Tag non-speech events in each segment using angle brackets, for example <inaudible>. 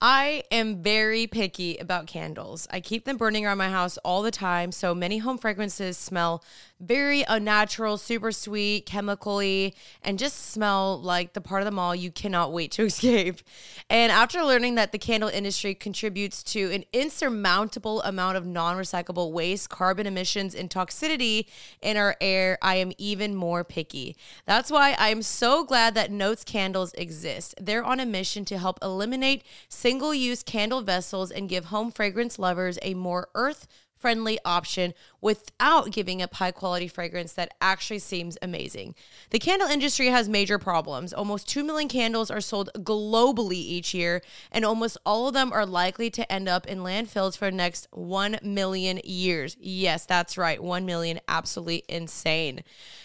I am very picky about candles. I keep them burning around my house all the time. So many home fragrances smell very unnatural, super sweet, chemically, and just smell like the part of the mall you cannot wait to <laughs> escape. And after learning that the candle industry contributes to an insurmountable amount of non recyclable waste, carbon emissions, and toxicity in our air, I am even more picky. That's why I am so glad that Notes candles exist. They're on a mission to help eliminate single use candle vessels and give home fragrance lovers a more earth friendly option without giving up high quality fragrance that actually seems amazing. The candle industry has major problems. Almost 2 million candles are sold globally each year, and almost all of them are likely to end up in landfills for the next 1 million years. Yes, that's right, 1 million, absolutely insane.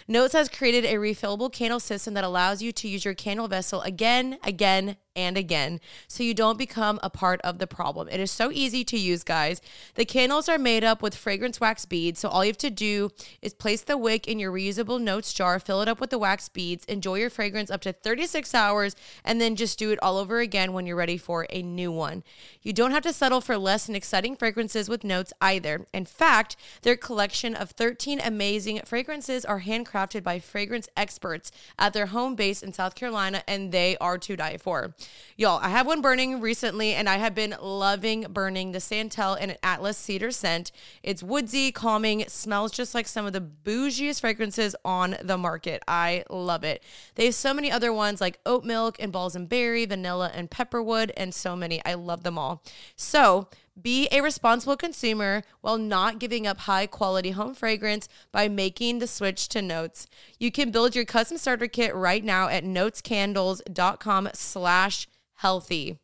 Notes has created a refillable candle system that allows you to use your candle vessel again, again, and again so you don't become a part of the problem. It is so easy to use, guys. The candles are made up with fragrance wax beads, so all you have to do is place the wick in your reusable notes jar, fill it up with the wax beads, enjoy your fragrance up to 36 hours, and then just do it all over again when you're ready for a new one. You don't have to settle for less and exciting fragrances with notes either. In fact, their collection of 13 amazing fragrances are handcrafted by fragrance experts at their home base in South Carolina, and they are to die for. Y'all, I have one burning recently and I have been loving burning the Santal and Atlas Cedar scent. It's woodsy, calming, smells just like some of the bougiest fragrances on the market. I love it. They have so many other ones like oat milk and balsam berry, vanilla and pepperwood, and so many. I love them all. So, be a responsible consumer while not giving up high quality home fragrance by making the switch to Notes. You can build your custom starter kit right now at notescandles.com slash healthy.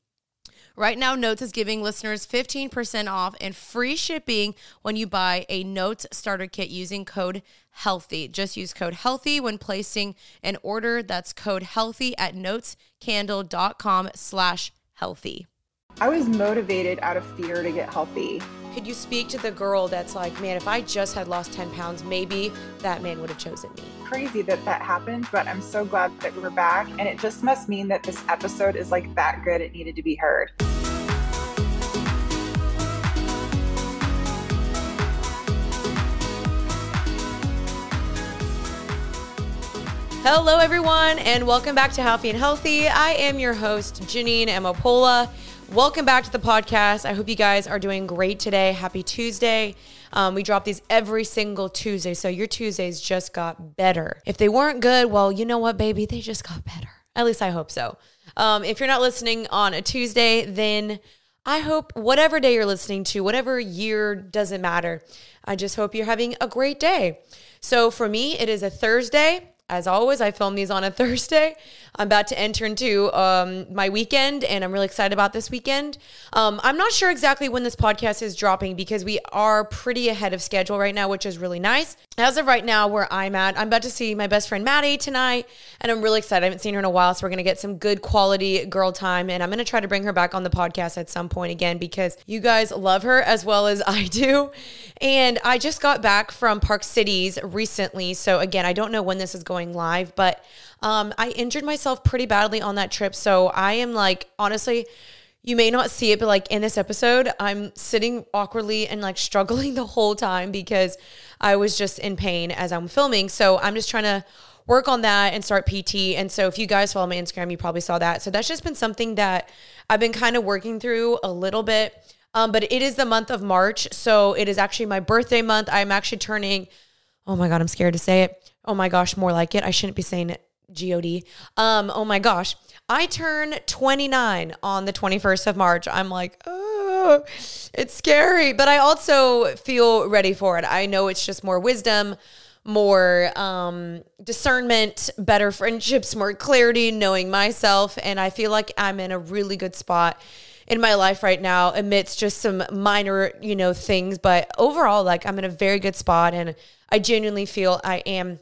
Right now, Notes is giving listeners 15% off and free shipping when you buy a Notes starter kit using code HEALTHY. Just use code HEALTHY when placing an order. That's code HEALTHY at notescandle.com slash healthy. I was motivated out of fear to get healthy. Could you speak to the girl that's like, man, if I just had lost 10 pounds, maybe that man would have chosen me? Crazy that that happened, but I'm so glad that we're back. And it just must mean that this episode is like that good, it needed to be heard. Hello, everyone, and welcome back to Happy and Healthy. I am your host, Jeanine Amapola. Welcome back to the podcast. I hope you guys are doing great today. Happy Tuesday. Um, we drop these every single Tuesday, so your Tuesdays just got better. If they weren't good, well, you know what, baby? They just got better. At least I hope so. Um, if you're not listening on a Tuesday, then I hope whatever day you're listening to, whatever year, doesn't matter. I just hope you're having a great day. So for me, it is a Thursday. As always, I film these on a <laughs> Thursday. I'm about to enter into um, my weekend, and I'm really excited about this weekend. Um, I'm not sure exactly when this podcast is dropping because we are pretty ahead of schedule right now, which is really nice. As of right now, where I'm at, I'm about to see my best friend Maddie tonight, and I'm really excited. I haven't seen her in a while, so we're gonna get some good quality girl time, and I'm gonna try to bring her back on the podcast at some point again because you guys love her as well as I <laughs> do. And I just got back from Park Cities recently, so again, I don't know when this is going live, but um, I injured myself pretty badly on that trip. So I am like, honestly, you may not see it, but like in this episode, I'm sitting awkwardly and like struggling <laughs> the whole time because I was just in pain as I'm filming. So I'm just trying to work on that and start PT. And so if you guys follow my Instagram, you probably saw that. So that's just been something that I've been kind of working through a little bit. Um, but it is the month of March. So it is actually my birthday month. I'm actually turning, oh my God, I'm scared to say it. Oh my gosh, more like it. I shouldn't be saying it God. Um, oh my gosh. I turn 29 on the 21st of March. I'm like, oh, it's scary, but I also feel ready for it. I know it's just more wisdom, more um, discernment, better friendships, more clarity, knowing myself. And I feel like I'm in a really good spot in my life right now amidst just some minor, you know, things. But overall, like I'm in a very good spot and I genuinely feel I am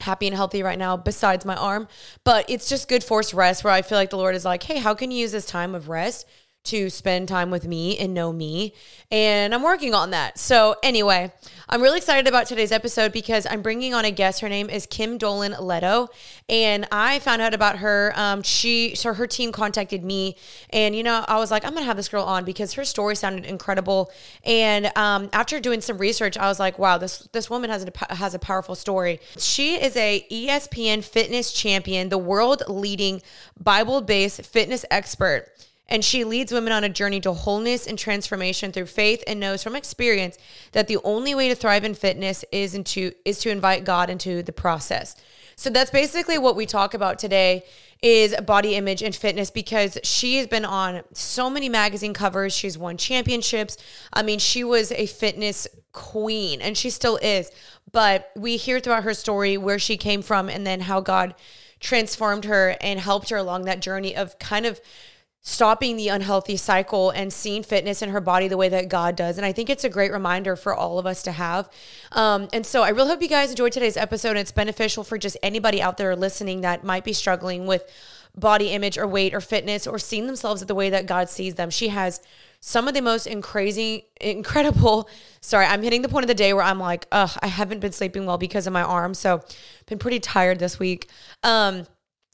happy and healthy right now besides my arm. But it's just good forced rest where i feel like the lord is like hey how can you use this time of rest to spend time with me and know me. And I'm working on that. So, anyway, I'm really excited about today's episode because I'm bringing on a guest. Her name is Kim Dolan Leto. And I found out about her. Um, she, so her team contacted me. And, you know, I was like, I'm going to have this girl on because her story sounded incredible. And um, after doing some research, I was like, wow, this, this woman has a, has a powerful story. She is a ESPN fitness champion, the world leading Bible based fitness expert. And she leads women on a journey to wholeness and transformation through faith and knows from experience that the only way to thrive in fitness is into is to invite God into the process. So that's basically what we talk about today is body image and fitness because she has been on so many magazine covers. She's won championships. I mean, she was a fitness queen and she still is. But we hear throughout her story where she came from and then how God transformed her and helped her along that journey of kind of stopping the unhealthy cycle and seeing fitness in her body the way that God does. And I think it's a great reminder for all of us to have. Um, and so I really hope you guys enjoyed today's episode. It's beneficial for just anybody out there listening that might be struggling with body image or weight or fitness or seeing themselves the way that God sees them. She has some of the most crazy, incredible. <laughs> Sorry, I'm hitting the point of the day where I'm like, ugh, I haven't been sleeping well because of my arm. So, been pretty tired this week. Um,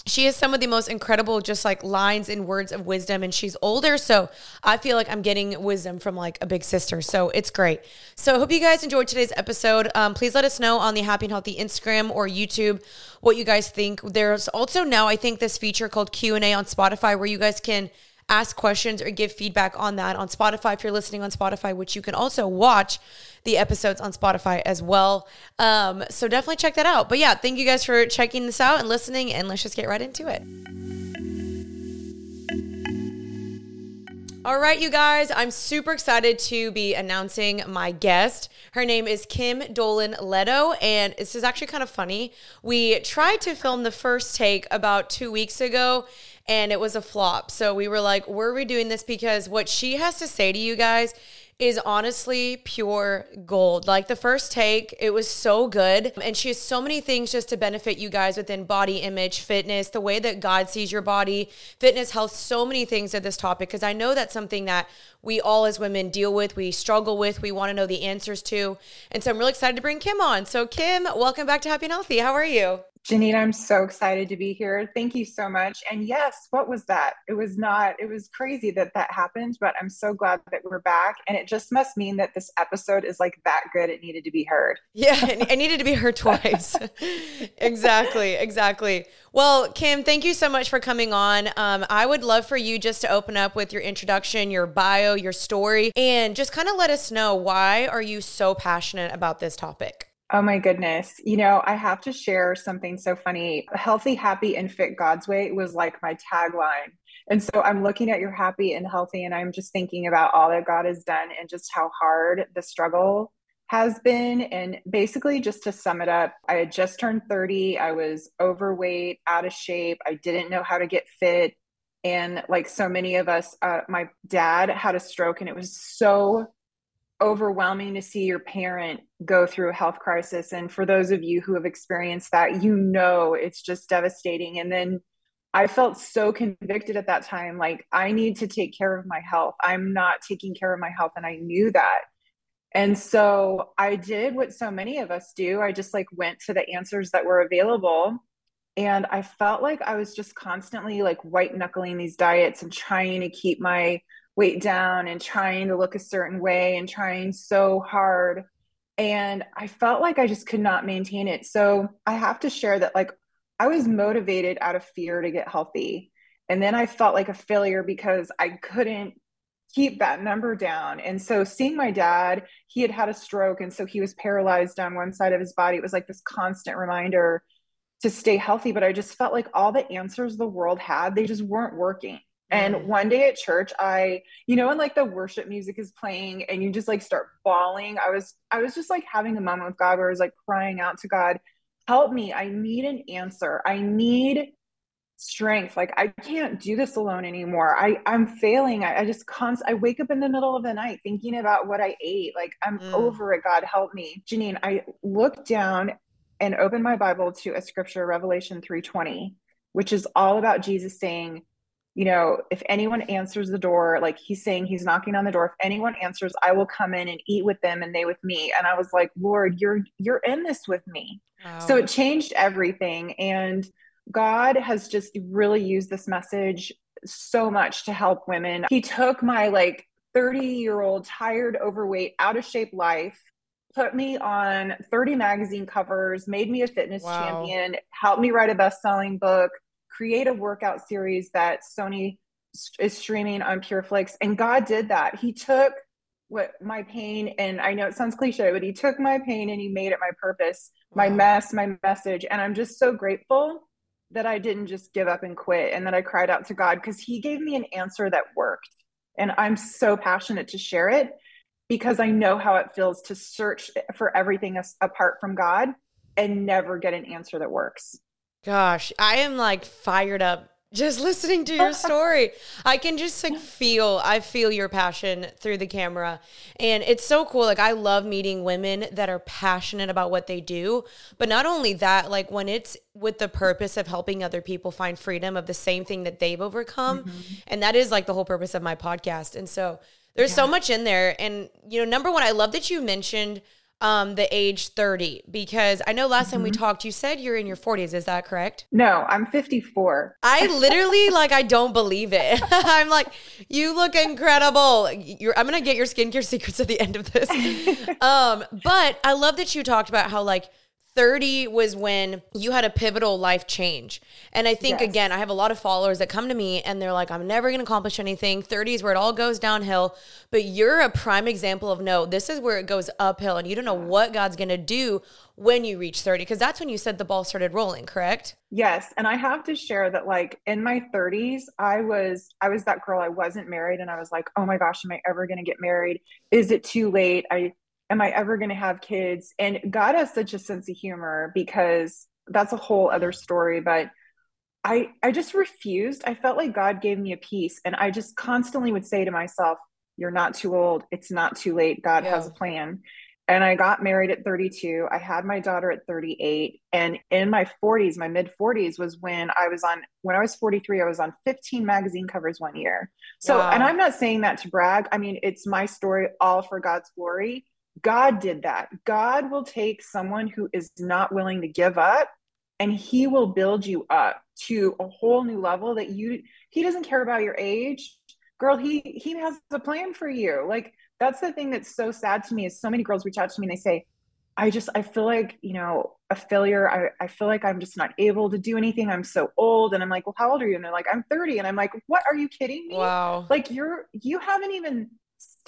she has some of the most incredible just like lines and words of wisdom and she's older so i feel like i'm getting wisdom from like a big sister so it's great. So i hope you guys enjoyed today's episode. Um, please let us know on the happy and healthy instagram or youtube what you guys think. There's also now i think this feature called q&a on spotify where you guys can ask questions or give feedback on that on Spotify if you're listening on Spotify, which you can also watch the episodes on Spotify as well. Um, so definitely check that out. But yeah, thank you guys for checking this out and listening, and let's just get right into it. All right, you guys, I'm super excited to be announcing my guest. Her name is Kim Dolan Leto, and this is actually kind of funny. We tried to film the first take about two weeks ago, and it was a flop. So we were like, we're redoing this because what she has to say to you guys is honestly pure gold. Like the first take, it was so good. And she has so many things just to benefit you guys within body image, fitness, the way that God sees your body, fitness, health, so many things at this topic. Because I know that's something that we all as women deal with, we struggle with, we want to know the answers to. And so I'm really excited to bring Kim on. So, Kim, welcome back to Happy and Healthy. How are you? Jeanine, I'm so excited to be here. Thank you so much. And yes, what was that? It was not, it was crazy that that happened, but I'm so glad that we're back. And it just must mean that this episode is like that good. It needed to be heard. Yeah, <laughs> it needed to be heard twice. <laughs> exactly, exactly. Well, Kim, thank you so much for coming on. Um, I would love for you just to open up with your introduction, your bio, your story, and just kind of let us know why are you so passionate about this topic? Oh my goodness. You know, I have to share something so funny. Healthy, happy, and fit God's way was like my tagline. And so I'm looking at your happy and healthy, and I'm just thinking about all that God has done and just how hard the struggle has been. And basically, just to sum it up, I had just turned 30. I was overweight, out of shape. I didn't know how to get fit. And like so many of us, uh, my dad had a stroke, and it was so overwhelming to see your parent go through a health crisis. And for those of you who have experienced that, you know it's just devastating. And then I felt so convicted at that time like, I need to take care of my health. I'm not taking care of my health. And I knew that. And so I did what so many of us do. I just like went to the answers that were available. And I felt like I was just constantly like white knuckling these diets and trying to keep my weight down and trying to look a certain way and trying so hard. And i felt like i just could not maintain it. So i have to share that like i was motivated out of fear to get healthy. And then i felt like a failure because i couldn't keep that number down. And so seeing my dad he had had a stroke and so he was paralyzed on one side of his body. It was like this constant reminder to stay healthy. But i just felt like all the answers the world had they just weren't working and mm. one day at church, I, you know, when like the worship music is playing and you just like start bawling, I was, I was just like having a moment with God where I was like crying out to God, help me. I need an answer. I need strength. Like I can't do this alone anymore. I, I'm failing. I, I just const I wake up in the middle of the night thinking about what I ate. Like I'm mm. over it. God help me. Jeanine, I look down and open my Bible to a scripture, Revelation 320, which is all about Jesus saying, you know, if anyone answers the door, like he's saying he's knocking on the door, if anyone answers, I will come in and eat with them and they with me. And I was like, Lord, you're you're in this with me. Wow. So it changed everything. And God has just really used this message so much to help women. He took my like 30 year old, tired, overweight, out of shape life, put me on 30 magazine covers, made me a fitness wow. champion, helped me write a best selling book, create a workout series that Sony is streaming on PureFlix. And God did that. He took what my pain, and I know it sounds cliche, but He took my pain and He made it my purpose, my mess, my message. And I'm just so grateful that I didn't just give up and quit and that I cried out to God because He gave me an answer that worked. And I'm so passionate to share it because I know how it feels to search for everything apart from God and never get an answer that works. Gosh, I am like fired up just listening to your story. <laughs> I can just like feel, I feel your passion through the camera. And it's so cool. Like, I love meeting women that are passionate about what they do. But not only that, like, when it's with the purpose of helping other people find freedom of the same thing that they've overcome. Mm-hmm. And that is like the whole purpose of my podcast. And so there's yeah. so much in there. And, you know, number one, I love that you mentioned um, the age 30 because I know last mm-hmm. time we mm-hmm. talked, you said you're in your 40s. Is that correct? No, I'm 54. I literally <laughs> like I don't believe it. <laughs> I'm like, you look incredible. You're, I'm gonna get your skincare <laughs> secrets at the end of this. um, but I love that you talked about how like 30 was when you had a pivotal life change. And I think, yes. again, I have a lot of followers that come to me and they're like, I'm never going to accomplish anything. 30 is where it all goes downhill. But you're a prime example of no, this is where it goes uphill. And you don't know what God's going to do when you reach 30, because that's when you said the ball started rolling, correct? Yes. And I have to share that, like, in my 30s, I was, I was that girl. I wasn't married. And I was like, oh my gosh, am I ever going to get married? Is it too late? I, am I ever going to have kids? And God has such a sense of humor because that's a whole other story. But I, I just refused. I felt like God gave me a peace. And I just constantly would say to myself, You're not too old. It's not too late. God yeah. has a plan. And I got married at 32. I had my daughter at 38. And in my 40s, my mid 40s was when I was on, when I was 43, I was on 15 magazine covers one year. So, wow. and I'm not saying that to brag. I mean, it's my story all for God's glory. God did that. God will take someone who is not willing to give up and he will build you up to a whole new level that you he doesn't care about your age. Girl, he he has a plan for you. Like that's the thing that's so sad to me is so many girls reach out to me and they say, I just I feel like, you know, a failure. I, I feel like I'm just not able to do anything. I'm so old. And I'm like, well, how old are you? And they're like, I'm 30. And I'm like, what are you kidding me? Wow. Like you're you haven't even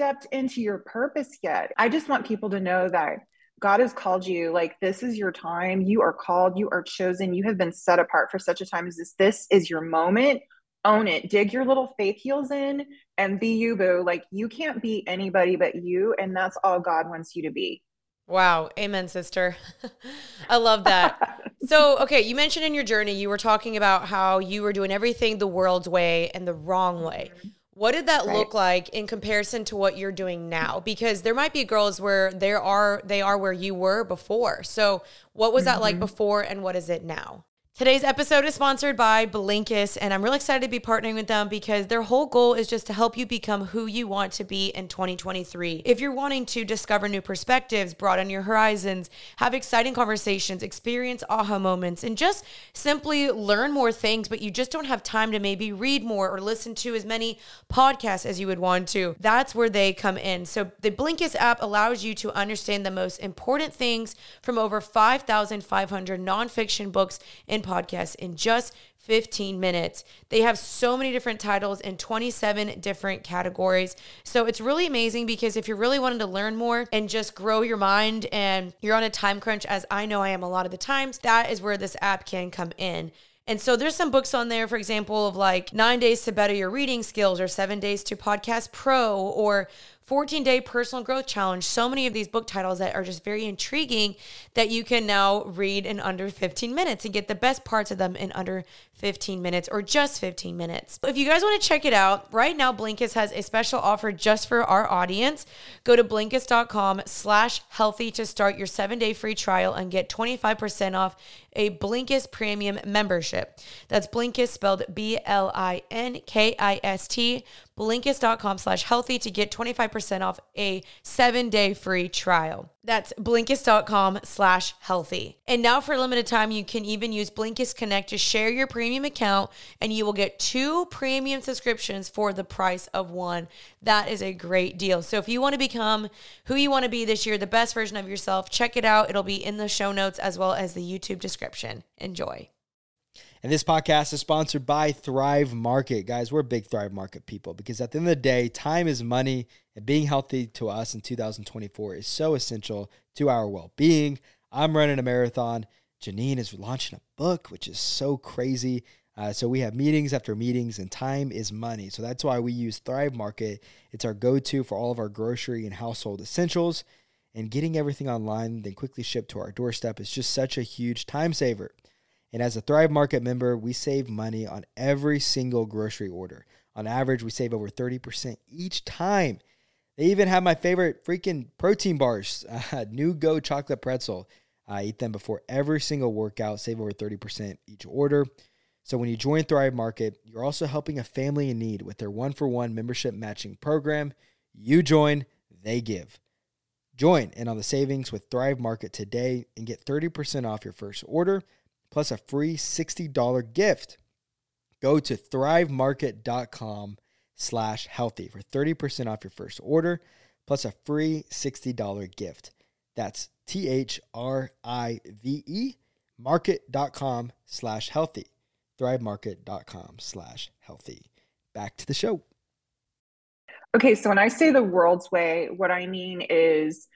stepped into your purpose yet. I just want people to know that God has called you. Like, this is your time. You are called. You are chosen. You have been set apart for such a time as this. This is your moment. Own it. Dig your little faith heels in and be you, boo. Like, you can't be anybody but you. And that's all God wants you to be. Wow. Amen, sister. <laughs> I love that. <laughs> so, okay, you mentioned in your journey, you were talking about how you were doing everything the world's way and the wrong way. Mm-hmm. What did that right. look like in comparison to what you're doing now? Because there might be girls where there are they are where you were before. So, what was mm-hmm. that like mm-hmm. before and what is it now? Today's episode is sponsored by Blinkist, and I'm really excited to be partnering with them because their whole goal is just to help you become who you want to be in 2023. If you're wanting to discover new perspectives, broaden your horizons, have exciting conversations, experience aha moments, and just simply learn more things, but you just don't have time to maybe read more or listen to as many podcasts as you would want to, that's where they come in. So the Blinkist app allows you to understand the most important things from over 5,500 nonfiction books in podcasts in just 15 minutes. They have so many different titles in 27 different categories. So it's really amazing because if you're really wanting to learn more and just grow your mind and you're on a time crunch, as I know I am a lot of the times, that is where this app can come in. And so there's some books on there, for example, of like nine days to better your reading skills, or seven days to podcast pro, or 14 day personal growth challenge. So many of these book titles that are just very intriguing that you can now read in under 15 minutes and get the best parts of them in under 15 minutes or just 15 minutes. If you guys want to check it out, right now Blinkist has a special offer just for our audience. Go to Blinkist.com slash healthy to start your seven day free trial and get 25% off a Blinkist premium membership. That's Blinkist spelled B-L-I-N-K-I-S-T, Blinkist.com slash healthy to get 25% off a seven day free trial. That's Blinkist.com slash healthy. And now for a limited time, you can even use Blinkist Connect to share your premium account and you will get two premium subscriptions for the price of one. That is a great deal. So if you want to become who you want to be this year, the best version of yourself, check it out. It'll be in the show notes as well as the YouTube description. Enjoy. And this podcast is sponsored by Thrive Market. Guys, we're big Thrive Market people because at the end of the day, time is money, and being healthy to us in 2024 is so essential to our well being. I'm running a marathon. Janine is launching a book, which is so crazy. Uh, so we have meetings after meetings, and time is money. So that's why we use Thrive Market. It's our go to for all of our grocery and household essentials. And getting everything online, then quickly shipped to our doorstep is just such a huge time saver. And as a Thrive Market member, we save money on every single grocery order. On average, we save over 30% each time. They even have my favorite freaking protein bars, <laughs> uh, NuGo Chocolate Pretzel. I eat them before every single workout, save over 30% each order. So when you join Thrive Market, you're also helping a family in need with their one for one membership matching program. You join, they give. Join in on the savings with Thrive Market today and get 30% off your first order plus a free $60 gift. Go to thrivemarket.com slash healthy for 30% off your first order plus a free $60 gift. That's T-H-R-I-V-E market.com slash healthy. Thrivemarket.com slash healthy. Back to the show. Okay, so when I say the world's way, what I mean is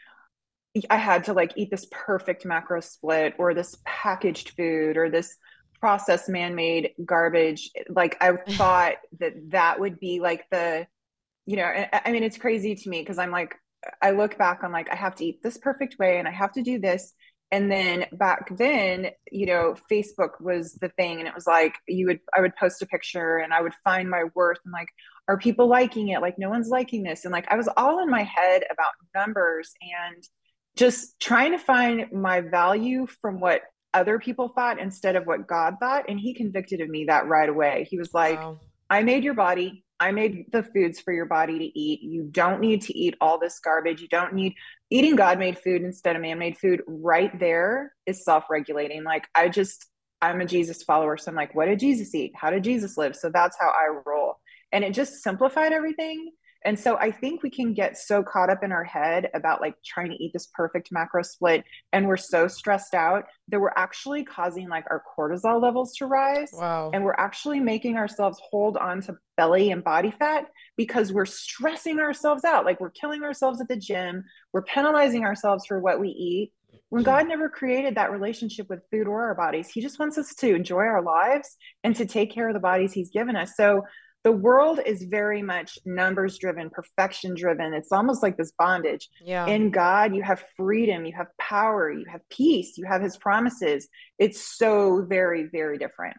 I had to like eat this perfect macro split or this packaged food or this processed man-made garbage. Like i <laughs> thought that that would be like the you know i mean it's crazy to me because i'm like i look back on like i have to eat this perfect way and i have to do this. And then back then you know facebook was the thing and it was like you would i would post a picture and i would find my worth and like are people liking it? Like no one's liking this. And like i was all in my head about numbers and just trying to find my value from what other people thought instead of what God thought. And he convicted of me that right away. He was like, wow. I made your body. I made the foods for your body to eat. You don't need to eat all this garbage. You don't need eating God made food instead of man made food right there is self regulating. Like, I just, I'm a Jesus follower. So I'm like, what did Jesus eat? How did Jesus live? So that's how I roll. And it just simplified everything. And so I think we can get so caught up in our head about like trying to eat this perfect macro split and we're so stressed out that we're actually causing like our cortisol levels to rise. Wow. And we're actually making ourselves hold on to belly and body fat because we're stressing ourselves out. Like we're killing ourselves at the gym, we're penalizing ourselves for what we eat. When God never created that relationship with food or our bodies, He just wants us to enjoy our lives and to take care of the bodies He's given us. So the world is very much numbers driven, perfection driven. It's almost like this bondage. Yeah. In God, you have freedom, you have power, you have peace, you have his promises. It's so very, very different.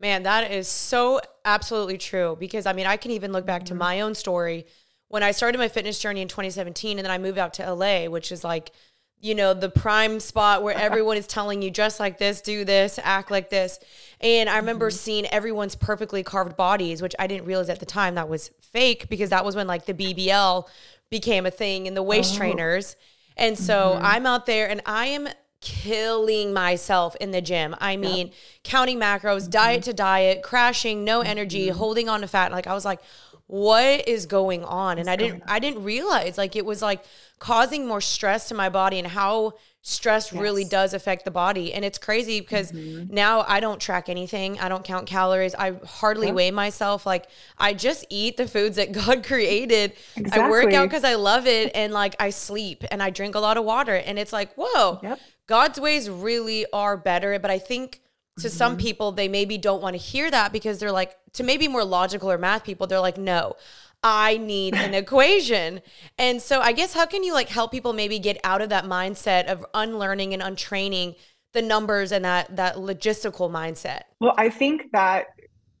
Man, that is so absolutely true. Because I mean, I can even look back to mm-hmm. my own story when I started my fitness journey in 2017 and then I moved out to LA, which is like you know, the prime spot where <laughs> everyone is telling you dress like this, do this, act like this. And I remember mm-hmm. seeing everyone's perfectly carved bodies, which I didn't realize at the time that was fake because that was when like the BBL became a thing and the waist oh. trainers. And so mm-hmm. I'm out there and I am killing myself in the gym. I mean, yep. counting macros, mm-hmm. diet to diet, crashing, no energy, mm-hmm. holding on to fat. Like I was like, what is going on? And What's I didn't I didn't realize like it was like causing more stress to my body and how stress yes. really does affect the body. And it's crazy because mm-hmm. now I don't track anything. I don't count calories. I hardly weigh myself. Like I just eat the foods that <laughs> God created. Exactly. I work out because I love it and like I sleep and I drink a lot of water. And it's like, whoa, yep. God's ways really are better. But I think to mm-hmm. some people, they maybe don't want to hear that because they're like, to maybe more logical or math people, they're like, no, I need an <laughs> equation. And so I guess how can you like help people maybe get out of that mindset of unlearning and untraining the numbers and that that logistical mindset? Well, I think that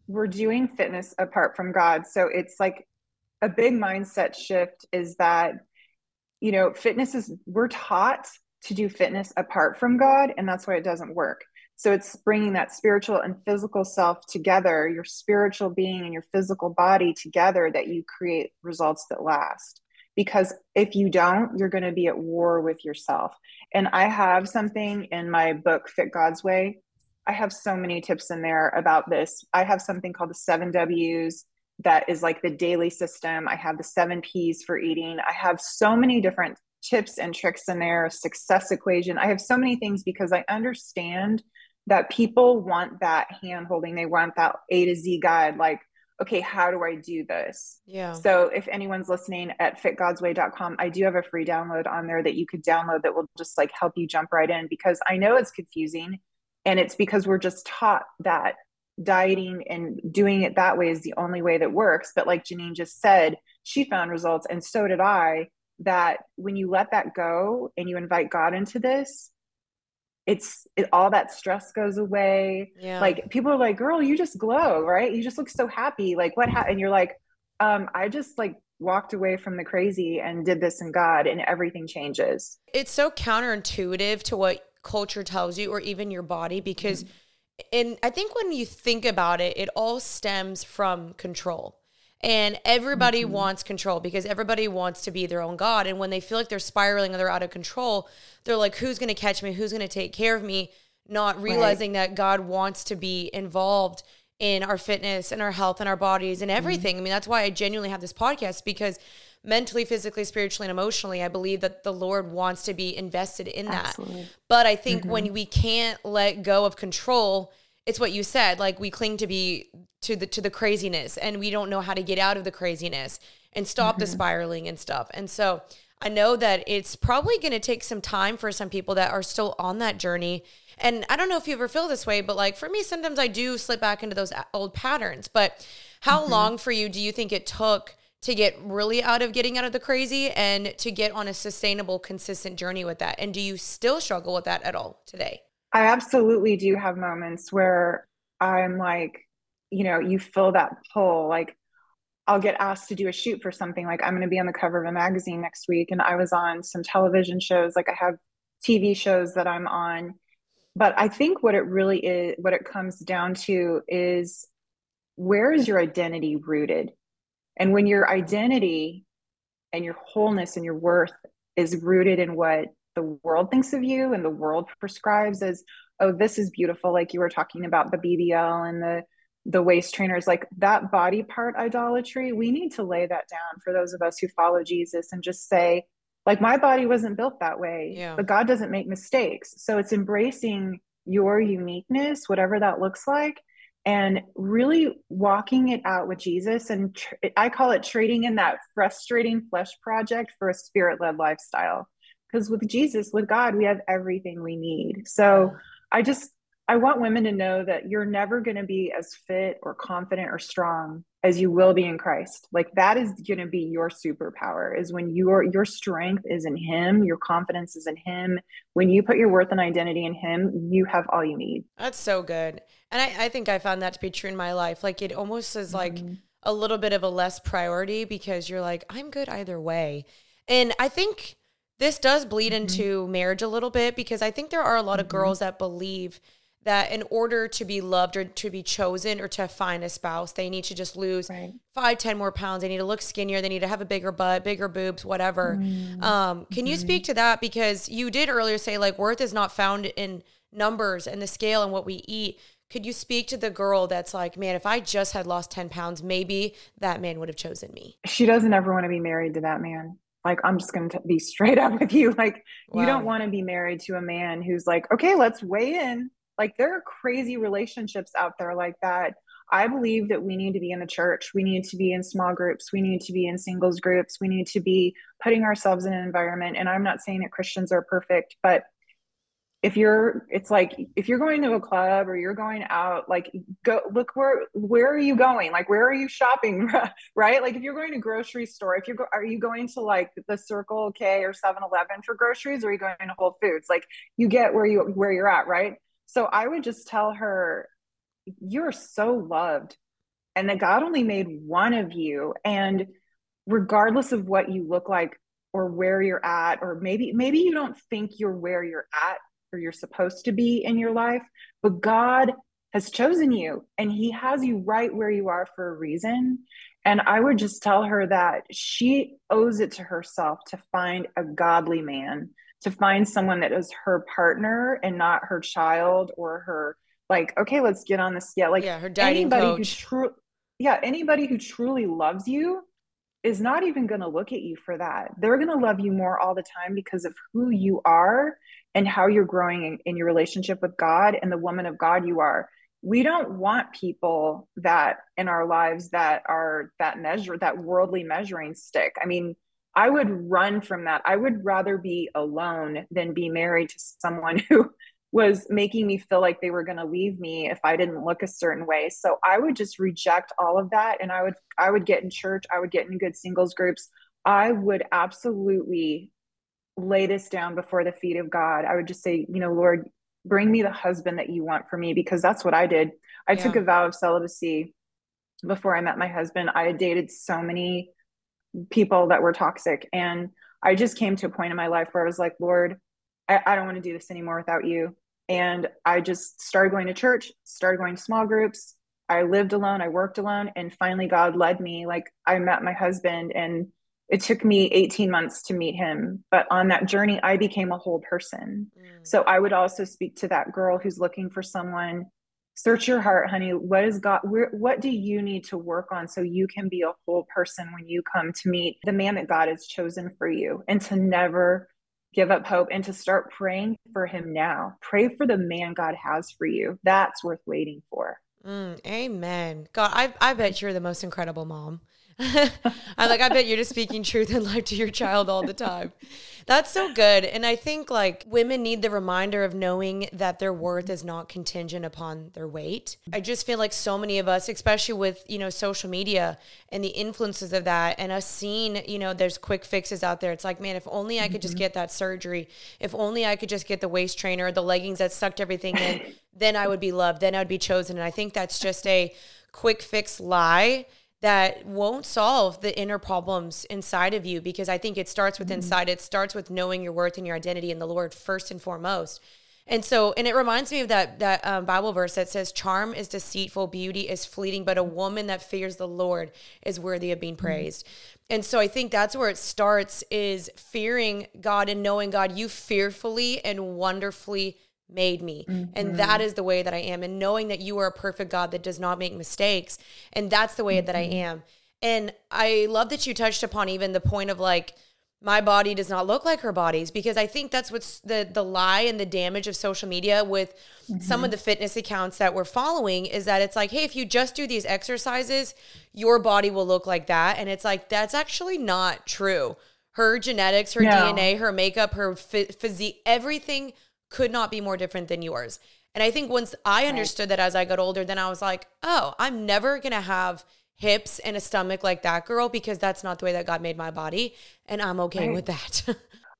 we're doing fitness apart from God. So it's like a big mindset shift is that you know, fitness is we're taught to do fitness apart from God and that's why it doesn't work. So it's bringing that spiritual and physical self together, your spiritual being and your physical body together that you create results that last. Because if you don't, you're going to be at war with yourself. And I have something in my book, Fit God's Way. I have so many tips in there about this. I have something called the seven W's that is like the daily system. I have the seven P's for eating. I have so many different tips and tricks in there, success equation. I have so many things because I understand that people want that hand holding. They want that a to z guide like okay how do i do this? Yeah. So if anyone's listening at fitgodsway.com i do have a free download on there that you could download that will just like help you jump right in because i know it's confusing and it's because we're just taught that dieting and doing it that way is the only way that works. But like jeanine just said she found results and so did i that when you let that go and you invite god into this it's it, all that stress goes away. Yeah. like people are like girl you just glow right? You just look so happy. Like what happened and you're like um i just like walked away from the crazy and did this in god and everything changes. It's so counterintuitive to what culture tells you or even your body because mm-hmm. and i think when you think about it it all stems from control and everybody mm-hmm. wants control because everybody wants to be their own God. And when they feel like they're spiraling or they're out of control, they're like, who's going to catch me? Who's going to take care of me? Not realizing right. that God wants to be involved in our fitness and our health and our bodies and mm-hmm. everything. Mm-hmm. I mean, that's why I genuinely have this podcast because mentally, physically, spiritually, and emotionally, I believe that the Lord wants to be invested in that. Absolutely. But I think mm-hmm. when we can't let go of control, it's what you said like we cling to be to the to the craziness and we don't know how to get out of the craziness and stop mm-hmm. the spiraling and stuff. And so i know that it's probably going to take some time for some people that are still on that journey. And i don't know if you ever feel this way but like for me sometimes i do slip back into those old patterns. But how mm-hmm. long for you do you think it took to get really out of getting out of the crazy and to get on a sustainable consistent journey with that? And do you still struggle with that at all today I absolutely do have moments where I'm like, you know, you feel that pull. Like, I'll get asked to do a shoot for something. Like, I'm going to be on the cover of a magazine next week, and I was on some television shows. Like, I have TV shows that I'm on. But I think what it really is, what it comes down to is where is your identity rooted? And when your identity and your wholeness and your worth is rooted in what the world thinks of you and the world prescribes as oh this is beautiful like you were talking about the bbl and the the waist trainers like that body part idolatry we need to lay that down for those of us who follow jesus and just say like my body wasn't built that way yeah. but god doesn't make mistakes so it's embracing your uniqueness whatever that looks like and really walking it out with jesus and tr- i call it trading in that frustrating flesh project for a spirit-led lifestyle because with Jesus, with God, we have everything we need. So I just, I want women to know that you're never going to be as fit or confident or strong as you will be in Christ. Like that is going to be your superpower is when your your strength is in him, your confidence is in him. When you put your worth and identity in him, you have all you need. That's so good. And I, I think I found that to be true in my life. Like it almost is like mm-hmm. a little bit of a less priority because you're like, I'm good either way. And I think this does bleed mm-hmm. into marriage a little bit because I think there are a lot of mm-hmm. girls that believe that in order to be loved or to be chosen or to find a spouse, they need to just lose right. five, ten more pounds. They need to look skinnier. They need to have a bigger butt, bigger boobs, whatever. Mm-hmm. Um, can you speak to that? Because you did earlier say like worth is not found in numbers and the scale and what we eat. Could you speak to the girl that's like, man, if I just had lost 10 pounds, maybe that man would have chosen me? She doesn't ever want to be married to that man. Like, I'm just going to be straight <laughs> up with you. Like, wow. you don't want to be married to a man who's like, okay, let's weigh in. Like, there are crazy relationships out there like that. I believe that we need to be in the church. We need to be in small groups. We need to be in singles groups. We need to be putting ourselves in an environment. And I'm not saying that Christians are perfect, but if you're it's like if you're going to a club or you're going out like go look where where are you going? Like where are you shopping <laughs> right? Like if you're going to grocery store if you're go, are you going to like the circle k or 7-eleven for groceries or are you going to whole foods? Like you get where you where you're at right? So i would just tell her you're so loved and that god only made one of you and regardless of what you look like or where you're at or maybe maybe you don't think you're where you're at or you're supposed to be in your life, but God has chosen you and he has you right where you are for a reason. And I would just tell her that she owes it to herself to find a godly man, to find someone that is her partner and not her child or her like, okay, let's get on this. Yeah, like yeah, her anybody coach. who true yeah, anybody who truly loves you is not even going to look at you for that. They're going to love you more all the time because of who you are and how you're growing in, in, your relationship with God and the woman of God you are. We don't want people that in our lives that are that measure, that worldly measuring stick. I mean, I would run from that. I would rather be alone than be married to someone <laughs> who was making me feel like they were going to leave me if I didn't look a certain way. So I would just reject all of that and I would I would get in church, I would get in good singles groups. I would absolutely lay this down before the feet of God. I would just say, you know, Lord, bring me the husband that you want for me because that's what I did. I yeah. took a vow of celibacy before I met my husband. I had dated so many people that were toxic and I just came to a point in my life where I was like, Lord, I, I don't want to do this anymore without you. And I just started going to church, started going to small groups. I lived alone, I worked alone, and finally God led me. Like I met my husband, and it took me 18 months to meet him. But on that journey, I became a whole person. Mm. So I would also speak to that girl who's looking for someone. Search your heart, honey. What is God? Where, what do you need to work on so you can be a whole person when you come to meet the man that God has chosen for you, and to never give up hope and to start praying for him now. Pray for the man God has for you. That's worth waiting for. Mm, amen. God, I, I bet you're the most incredible mom. <laughs> I'm like, I bet you're just speaking truth and life to your child all the time. That's so good. And I think like women need the reminder of knowing that their worth is not contingent upon their weight. I just feel like so many of us, especially with, you know, social media and the influences of that and us seeing, you know, there's quick fixes out there. It's like, man, if only I could just mm-hmm. get that surgery, if only I could just get the waist trainer, the leggings that sucked everything in, <laughs> then I would be loved, then I'd be chosen. And I think that's just a quick fix lie that won't solve the inner problems inside of you because I think it starts with mm-hmm. inside. It starts with knowing your worth and your identity in the Lord first and foremost. And so, and it reminds me of that that um, Bible verse that says, "Charm is deceitful, beauty is fleeting, but a woman that fears the Lord is worthy of being mm-hmm. praised." Mm-hmm. And so, I think that's where it starts: is fearing God and knowing God. You fearfully and wonderfully made me. Mm-hmm. And that is the way that I am. And knowing that you are a perfect God that does not make mistakes. And that's the way mm-hmm. that I mm-hmm. am. And I love that you touched upon even the point of like, my body does not look like her body's because I think that's what's the the lie and the damage of social media with mm-hmm. some of the fitness accounts that we're following is that it's like, hey, if you just do these exercises, your body will look like that. And it's like, that's actually not true. Her genetics, her no. DNA, her makeup, her physique, everything could not be more different than yours. And I think once I understood that as I got older, then I was like, oh, I'm never going to have hips and a stomach like that girl because that's not the way that God made my body. And I'm okay right. with that. <laughs>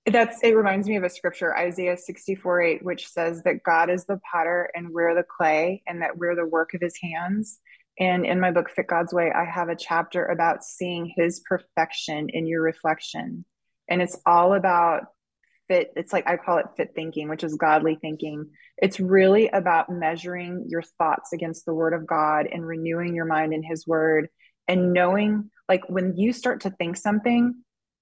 that's it reminds me of a scripture isaiah 64 8 which says that god is the potter and we're the clay and that we're the work of his hands and in my book fit god's way i have a chapter about seeing his perfection in your reflection and it's all about fit it's like i call it fit thinking which is godly thinking. It's really about measuring your thoughts against the word of god and renewing your mind in his word and knowing like when you start to think something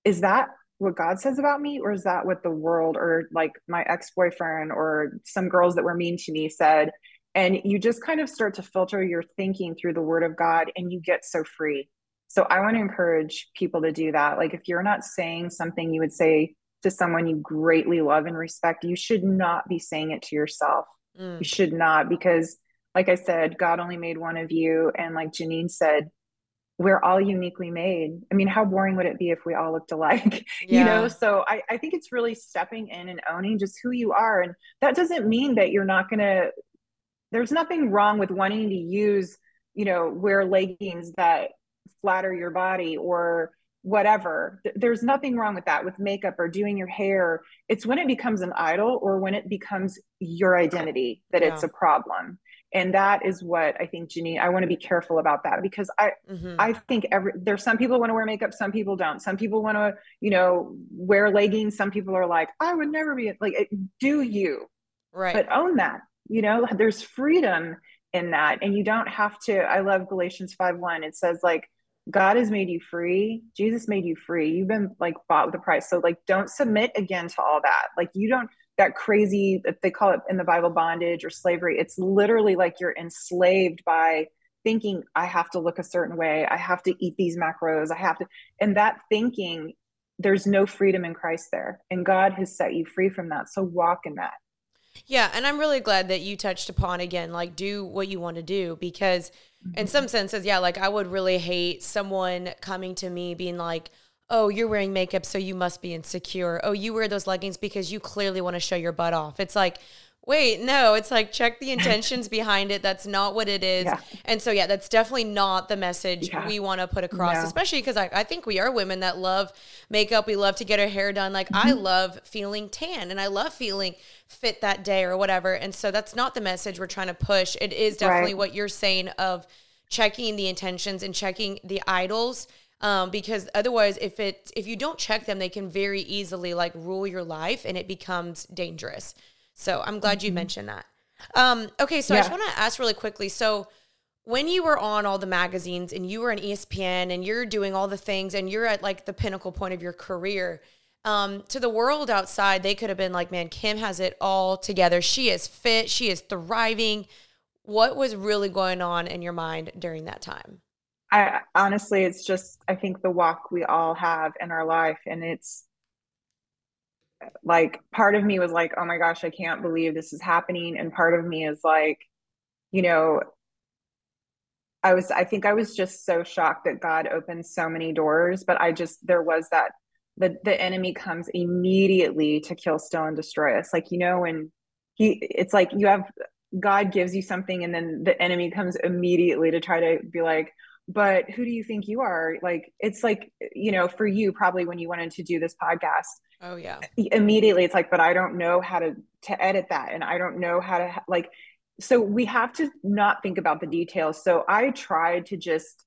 is that what god says about me or is that what the world or like my ex-boyfriend or some girls that were mean to me said? And you just kind of start to filter your thinking through the word of god and you get so free. So i want to encourage people to do that. Like if you're not saying something you would say to someone you greatly love and respect, you should not be saying it to yourself. Mm. You should not, because, like I said, God only made one of you. And like Jeanine said, we're all uniquely made. I mean, how boring would it be if we all looked alike? <laughs> Yeah. You know, so I, I think it's really stepping in and owning just who you are. And that doesn't mean that you're not going to, there's nothing wrong with wanting to use, you know, wear leggings that flatter your body or whatever. There's nothing wrong with that, with makeup or doing your hair. It's when it becomes an idol or when it becomes your identity that yeah. it's a problem and that is what i think jeanine i want to be careful about that because i mm-hmm. i think every there's some people want to wear makeup some people don't some people want to you know wear leggings some people are like i would never be like do you right but own that you know there's freedom in that and you don't have to i love galatians 5 1 it says like god has made you free. Jesus made you free. You've been like bought with a price. So like don't submit again to all that. Like you don't that crazy if they call it in the bible bondage or slavery it's literally like you're enslaved by thinking i have to look a certain way. I have to eat these macros. I have to and that thinking there's no freedom in christ there and god has set you free from that. So walk in that. Yeah and i'm really glad that you touched upon again like do what you want to do because. In some senses yeah like i would really hate someone coming to me being like oh, you're wearing makeup, so you must be insecure. Oh, you wear those leggings because you clearly want to show your butt off. It's like, wait, no, it's like check the intentions <laughs> behind it. That's not what it is. Yeah. And so, yeah, that's definitely not the message yeah. we want to put across, no. especially because I, I think we are women that love makeup. We love to get our hair done. Like, mm-hmm. I love feeling tan and I love feeling fit that day or whatever. And so, that's not the message we're trying to push. It is definitely right. what you're saying of checking the intentions and checking the idols um, because otherwise if it if you don't check them they can very easily like rule your life and it becomes dangerous so i'm glad mm-hmm. you mentioned that um, okay so yeah. i just want to ask really quickly so when you were on all the magazines and you were on espn and you're doing all the things and you're at like the pinnacle point of your career um, to the world outside they could have been like man kim has it all together she is fit she is thriving what was really going on in your mind during that time I honestly, it's just, I think the walk we all have in our life. And it's like, part of me was like, oh my gosh, I can't believe this is happening. And part of me is like, you know, I was, I think I was just so shocked that God opened so many doors, but I just, there was that, the, the enemy comes immediately to kill, steal, and destroy us. Like, you know, when he, it's like you have, God gives you something and then the enemy comes immediately to try to be like, but who do you think you are? Like it's like you know for you probably when you wanted to do this podcast oh yeah. immediately it's like but i don't know how to to edit that and i don't know how to like so we have to not think about the details. So i tried to just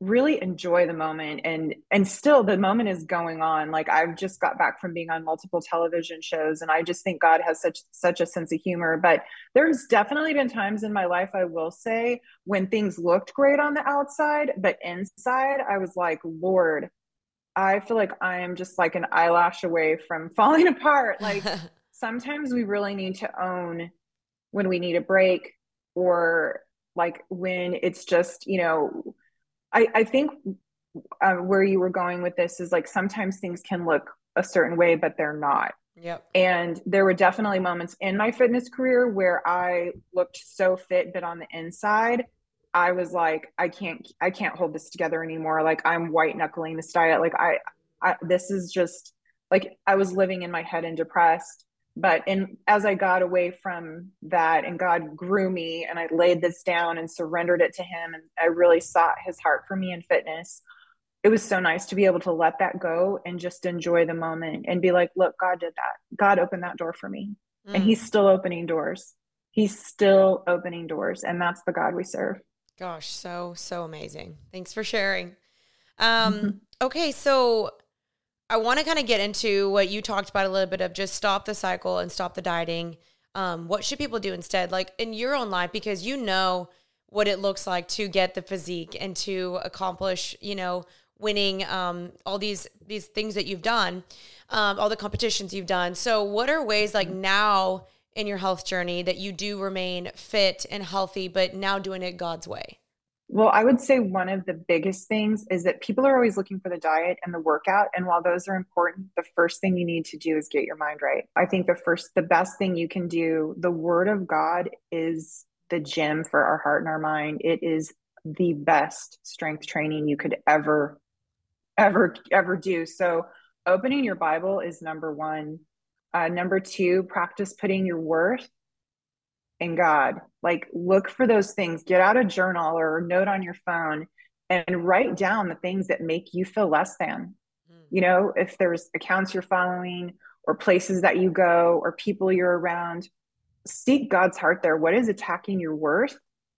really enjoy the moment and and still the moment is going on. Like i've just got back from being on multiple television shows and i just think god has such such a sense of humor. But there's definitely been times in my life i will say when things looked great on the outside but inside i was like lord i feel like i am just like an eyelash away from <laughs> falling apart. Like <laughs> sometimes we really need to own when we need a break or like when it's just you know I, I think uh, where you were going with this is like sometimes things can look a certain way, but they're not. Yep. And there were definitely moments in my fitness career where I looked so fit, but on the inside, I was like, I can't, I can't hold this together anymore. Like I'm white knuckling this diet. Like I, I, this is just like I was living in my head and depressed but in as i got away from that and god grew me and i laid this down and surrendered it to him and i really sought his heart for me in fitness it was so nice to be able to let that go and just enjoy the moment and be like look god did that. God opened that door for me. Mm. and he's still opening doors. He's still opening doors and that's the god we serve. Gosh so so amazing. Thanks for sharing. Um mm-hmm. okay so I want to kind of get into what you talked about a little bit of just stop the cycle and stop the dieting. Um, what should people do instead? Like in your own life, because you know what it looks like to get the physique and to accomplish, you know, winning um, all these these things that you've done, um, all the competitions you've done. So, what are ways like now in your health journey that you do remain fit and healthy, but now doing it God's way? Well, I would say one of the biggest things is that people are always looking for the diet and the workout. And while those are important, the first thing you need to do is get your mind right. I think the first, the best thing you can do, the word of God is the gym for our heart and our mind. It is the best strength training you could ever, ever, ever do. So, opening your Bible is number one. Uh, number two, practice putting your worth in God. Like, look for those things. Get out a journal or a note on your phone and write down the things that make you feel less than. Mm. You know, if there's accounts you're following or places that you go or people you're around, seek God's heart there. What is attacking your worth?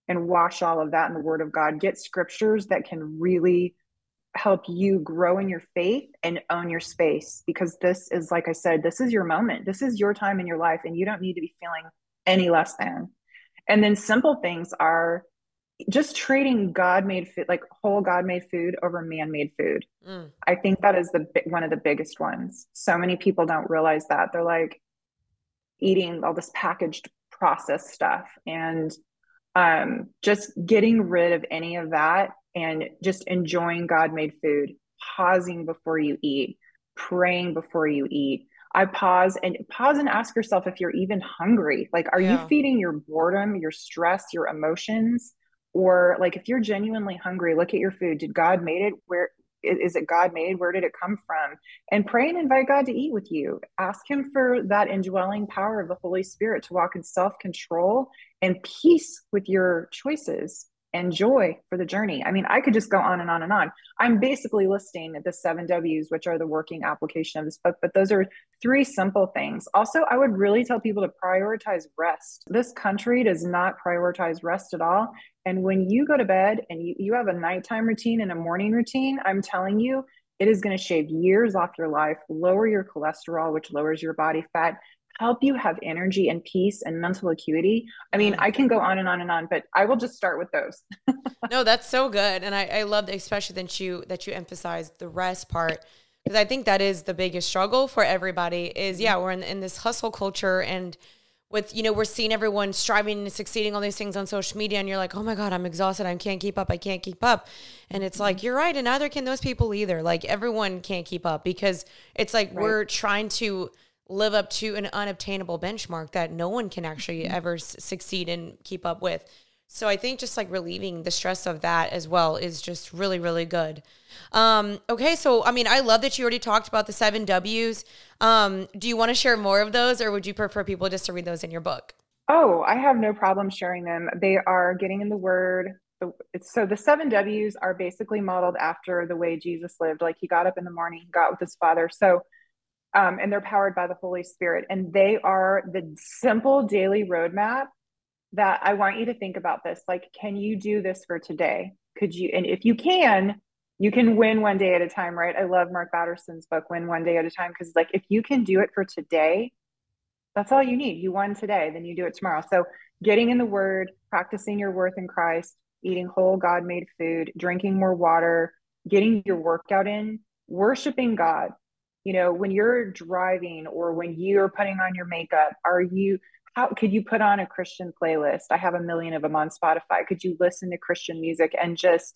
And wash all of that in the word of God. Get scriptures that can really help you grow in your faith and own your space because this is, like I said, this is your moment. This is your time in your life, and you don't need to be feeling any less than. And then simple things are just trading God made food, like whole God made food over man made food. Mm. I think that is the one of the biggest ones. So many people don't realize that. They're like eating all this packaged processed stuff and um, just getting rid of any of that and just enjoying God made food, pausing before you eat, praying before you eat. I pause and pause and ask yourself if you're even hungry. Like, are yeah. you feeding your boredom, your stress, your emotions? Or like if you're genuinely hungry, look at your food. Did God made it? Where is it God made? Where did it come from? And pray and invite God to eat with you. Ask Him for that indwelling power of the Holy Spirit to walk in self control and peace with your choices and joy for the journey. I mean, I could just go on and on and on. I'm basically listing the seven W's, which are the working application of this book, but those are three simple things. Also, I would really tell people to prioritize rest. This country does not prioritize rest at all. And when you go to bed and you, you have a nighttime routine and a morning routine, I'm telling you, it is going to shave years off your life, lower your cholesterol, which lowers your body fat, help you have energy and peace and mental acuity. I mean, mm. I can go on and on and on, but I will just start with those. <laughs> no, that's so good. And I, I love especially that you that you emphasize the rest part. Because I think that is the biggest struggle for everybody is yeah, we're in, in this hustle culture and with you know we're seeing everyone striving and succeeding all these things on social media and you're like oh my god i'm exhausted i can't keep up i can't keep up and it's like mm-hmm. you're right and neither can those people either like everyone can't keep up because it's like right. we're trying to live up to an unobtainable benchmark that no one can actually mm-hmm. ever s- succeed and keep up with. So I think just like relieving the stress of that as well is just really, really good. Um, okay, so I mean, I love that you already talked about the seven W's. Um, do you want to share more of those, or would you prefer people just to read those in your book? Oh, I have no problem sharing them. They are getting in the Word. So the seven W's are basically modeled after the way Jesus lived. Like he got up in the morning, got with his Father. So um, and they're powered by the Holy Spirit. And they are the simple daily roadmap that I want you to think about this. Like, can you do this for today? Could you? And if you can, you can win one day at a time, right? I love Mark Batterson's book, Win One Day at a Time, because like if you can do it for today, that's all you need. You won today, then you do it tomorrow. So getting in the word, practicing your worth in Christ, eating whole God made food, drinking more water, getting your workout in, worshiping God, you know when you're driving or when you're putting on your makeup are you how could you put on a christian playlist? I have a million of them on spotify. Could you listen to christian music and just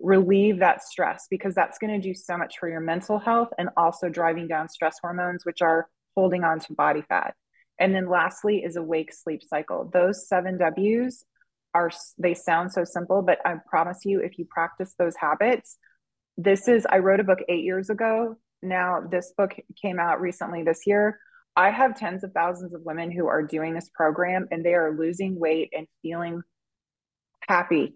relieve that stress? Because that's going to do so much for your mental health and also driving down stress hormones which are holding on to body fat. And then lastly is awake sleep cycle. Those seven w's are they sound so simple but i promise you if you practice those habits this is i wrote a book eight years ago now this book came out recently this year. I have tens of thousands of women who are doing this program and they are losing weight and feeling happy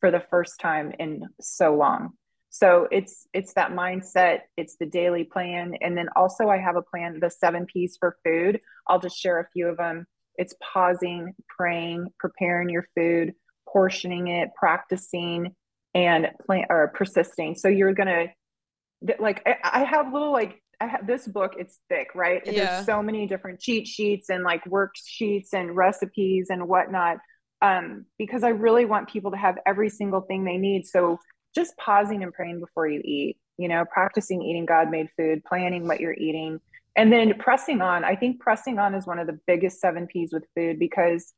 for the first time in so long. So it's it's that mindset it's the daily plan and then also i have a plan the seven p's for food. I'll just share a few of them. It's pausing praying preparing your food portioning it practicing and plan or persisting. So you're going to like I, I have little like I have this book, it's thick, right? Yeah. There's so many different cheat sheets and like worksheets and recipes and whatnot. Um, because I really want people to have every single thing they need. So just pausing and praying before you eat, you know, practicing eating God made food, planning what you're eating, and then pressing on. I think pressing on is one of the biggest seven P's with food because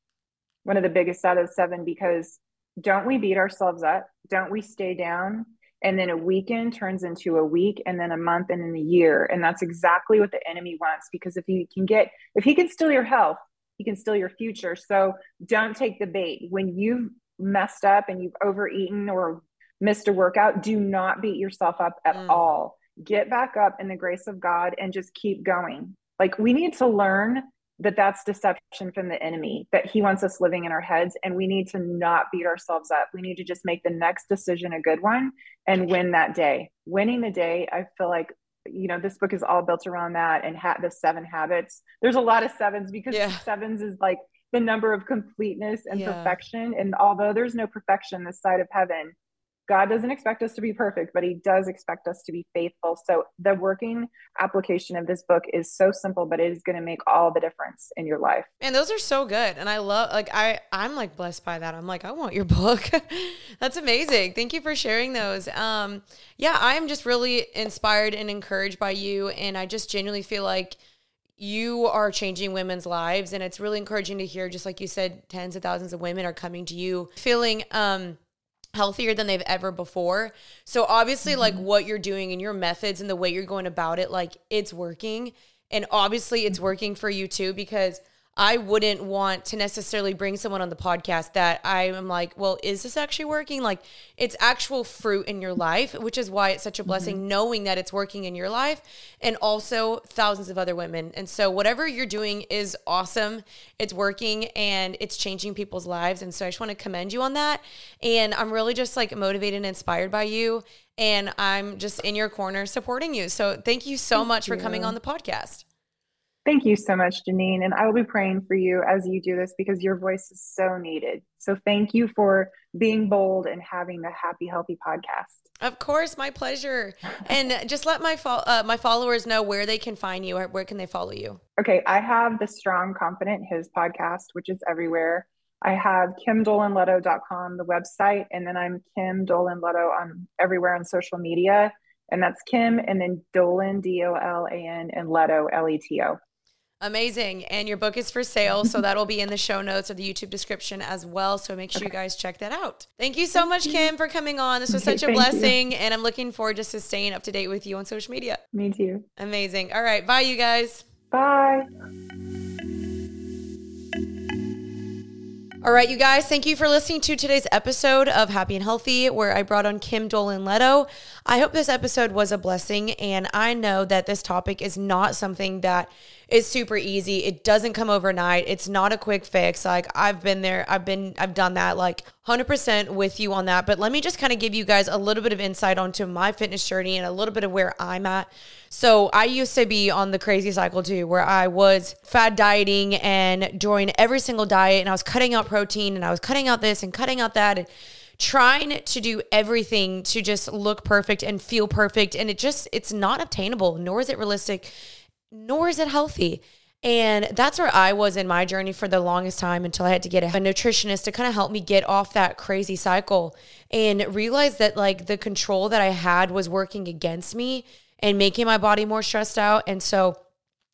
one of the biggest out of seven because don't we beat ourselves up? Don't we stay down? And then a weekend turns into a week and then a month and then a year and that's exactly what the enemy wants because if he can get if he can steal your health he can steal your future so don't take the bait when you've messed up and you've overeaten or missed a workout, do not beat yourself up at mm. all. Get back up in the grace of God and just keep going. Like we need to learn that that's deception from the enemy, that he wants us living in our heads and we need to not beat ourselves up. We need to just make the next decision a good one and win that day. Winning the day, I feel like you know this book is all built around that and ha- the seven habits there's a lot of sevens because yeah. sevens is like the number of completeness and yeah. perfection and although there's no perfection this side of heaven God doesn't expect us to be perfect, but He does expect us to be faithful. So, the working application of this book is so simple, but it is going to make all the difference in your life. And those are so good. And I love, like, I, I'm like blessed by that. I'm like, I want your <laughs> book. That's amazing. Thank you for sharing those. Um, yeah, I'm just really inspired and encouraged by you. And I just genuinely feel like, you are changing women's lives and it's really encouraging to hear just like you said tens of thousands of women are coming to you feeling um healthier than they've ever before. So obviously mm-hmm. like what you're doing and your methods and the way you're going about it like it's working and obviously it's working for you too because I wouldn't want to necessarily bring someone on the podcast that I am like, well, is this actually working? Like, it's actual fruit in your life, which is why it's such a blessing mm-hmm. knowing that it's working in your life and also thousands of other women. And so, whatever you're doing is awesome. It's working and it's changing people's lives. And so, I just want to commend you on that. And I'm really just like motivated and inspired by you. And I'm just in your corner supporting you. So, thank you so thank much you. for coming on the podcast. Thank you so much, Jeanine. And I will be praying for you as you do this because your voice is so needed. So thank you for being bold and having the Happy Healthy podcast. Of course, my pleasure. and <laughs> just let my fo- uh, my followers know where they can find you. Or where can they follow you? Okay, I have the Strong Confident His podcast, which is everywhere. I have kimdolanleto.com, the website, and then I'm Kim Dolan Leto on everywhere on social media. And that's Kim and then Dolan, D O L A N, and Leto, L E T O. Amazing. And your book is for sale. So that'll be in the show notes or the YouTube description as well. So make sure you guys check that out. Thank you so much. Kim, for coming on. This was such a blessing. You. And I'm looking forward just to staying up to date with you on social media. Me too. Amazing. All right. Bye, you guys. Bye. All right, you guys, thank you for listening to today's episode of Happy and Healthy, where I brought on Kim Dolan Leto. I hope this episode was a blessing, and I know that this topic is not something that is super easy. It doesn't come overnight. It's not a quick fix. Like I've been there, I've been, I've done that like 100% with you on that. But let me just kind of give you guys a little bit of insight onto my fitness journey and a little bit of where I'm at. So I used to be on the crazy cycle too, where I was fad dieting and doing every single diet and I was cutting out protein and I was cutting out this and cutting out that. And, trying to do everything to just look perfect and feel perfect and it just it's not obtainable nor is it realistic nor is it healthy. And that's where I was in my journey for the longest time until I had to get a nutritionist to kind of help me get off that crazy cycle and realize that like the control that I had was working against me and making my body more stressed out. And so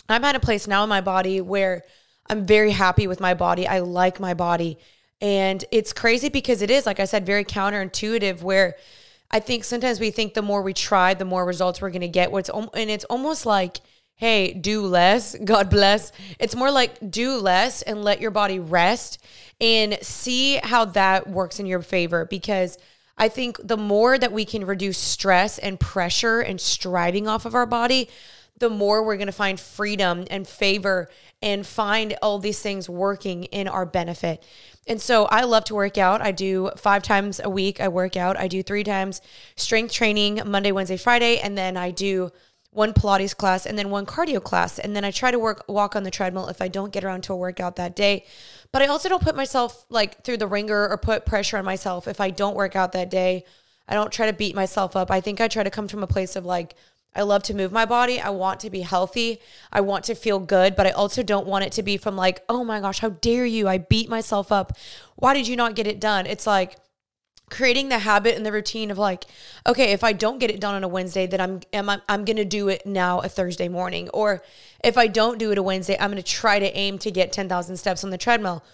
I'm at a place now in my body where I'm very happy with my body. I like my body. And it's crazy because it is, like I said, very counterintuitive where I think sometimes we think the more we try, the more results we're going to get. What's and it's almost like hey, do less, God bless. It's more like do less and let your body rest and see how that works in your favor because I think the more that we can reduce stress and pressure and striving off of our body, the more we're going to find freedom and favor and find all these things working in our benefit. And so I love to work out. I do five times a week. I work out. I do three times strength training Monday, Wednesday, Friday. And then I do one Pilates class and then one cardio class. And then I try to work walk on the treadmill if I don't get around to a workout that day. But I also don't put myself like through the ringer or put pressure on myself if I don't work out that day. I don't try to beat myself up. I think I try to come from a place of like, I love to move my body. I want to be healthy. I want to feel good, but I also don't want it to be from like, oh my gosh, how dare you? I beat myself up. Why did you not get it done? It's like, creating the habit and the routine of like okay if i don't get it done on a wednesday then i'm i'm, I'm gonna do it now a thursday morning. Or if i don't do it a wednesday i'm gonna try to aim to get 10000 steps on the treadmill.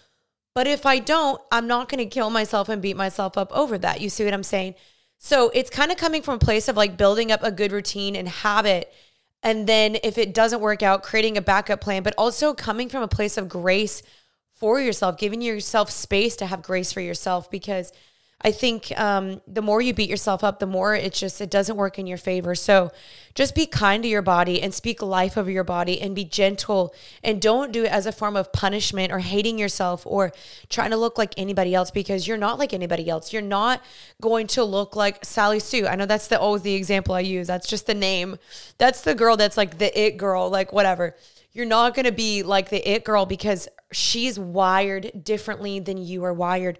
But if i don't i'm not gonna kill myself and beat myself up over that. You see what i'm saying? So it's kind of coming from a place of like building up a good routine and habit. And then if it doesn't work out creating a backup plan but also coming from a place of grace for yourself, giving yourself space to have grace for yourself because I think um, the more you beat yourself up, the more it just, it doesn't work in your favor. So just be kind to your body and speak life over your body and be gentle and don't do it as a form of punishment or hating yourself or trying to look like anybody else because you're not like anybody else. You're not going to look like Sally Sue. I know that's the always the example I use. That's just the name. That's the girl that's like the it girl, like whatever. You're not going to be like the it girl because she's wired differently than you are wired.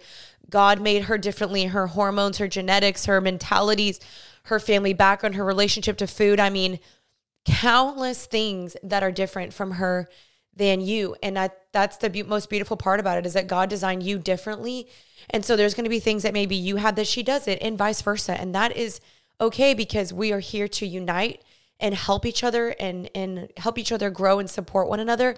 God made her differently. Her hormones, her genetics, her mentalities, her family background, her relationship to food. I mean, countless things that are different from her than you. And I, that's the be- most beautiful part about it is that God designed you differently. And so there's going to be things that maybe you have that she doesn't, and vice versa. And that is okay because we are here to unite and help each other and and help each other grow and support one another.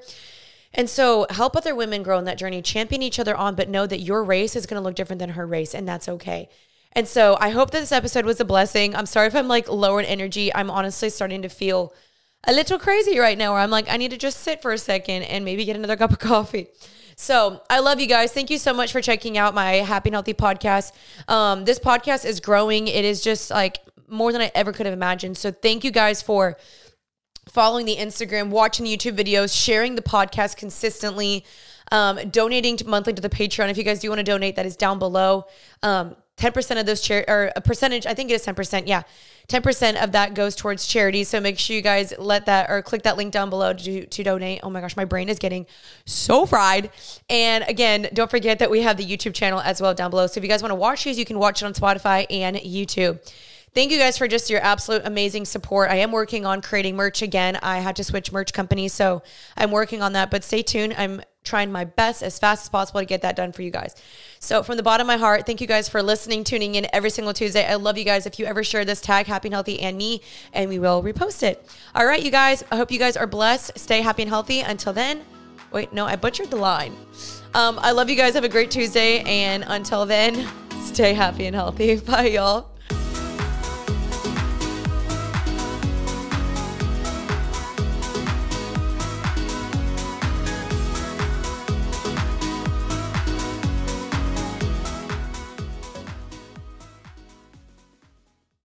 And so help other women grow in that journey, champion each other on, but know that your race is going to look different than her race, and that's okay. And so I hope that this episode was a blessing. I'm sorry if I'm like lower in energy. I'm honestly starting to feel a little crazy right now where I'm like, I need to just sit for a second and maybe get another <laughs> cup of coffee. So I love you guys. Thank you so much for checking out my Happy and Healthy podcast. Um, this podcast is growing. It is just like more than I ever could have imagined. So thank you guys for following the Instagram, watching the YouTube videos, sharing the podcast consistently, um, donating to monthly to the Patreon. If you guys do want to donate, that is down below. Um, 10% of those char- or a percentage, I think it is 10%. Yeah. 10% of that goes towards charity. So make sure you guys let that or click that link down below to, to donate. Oh my gosh, my brain is getting so fried. And again, don't forget that we have the YouTube channel as well down below. So if you guys want to watch these, you can watch it on Spotify and YouTube. Thank you guys for just your absolute amazing support. I am working on creating merch again. I had to switch merch companies, so I'm working on that. But stay tuned. I'm trying my best as fast as possible to get that done for you guys. So, from the bottom of my heart, thank you guys for listening, tuning in every single Tuesday. I love you guys. If you ever share this, tag Happy and Healthy and me, and we will repost it. All right, you guys. I hope you guys are blessed. Stay happy and healthy. Until then, wait, no, I butchered the line. Um, I love you guys. Have a great Tuesday. And until then, <laughs> stay happy and healthy. <laughs> Bye, y'all.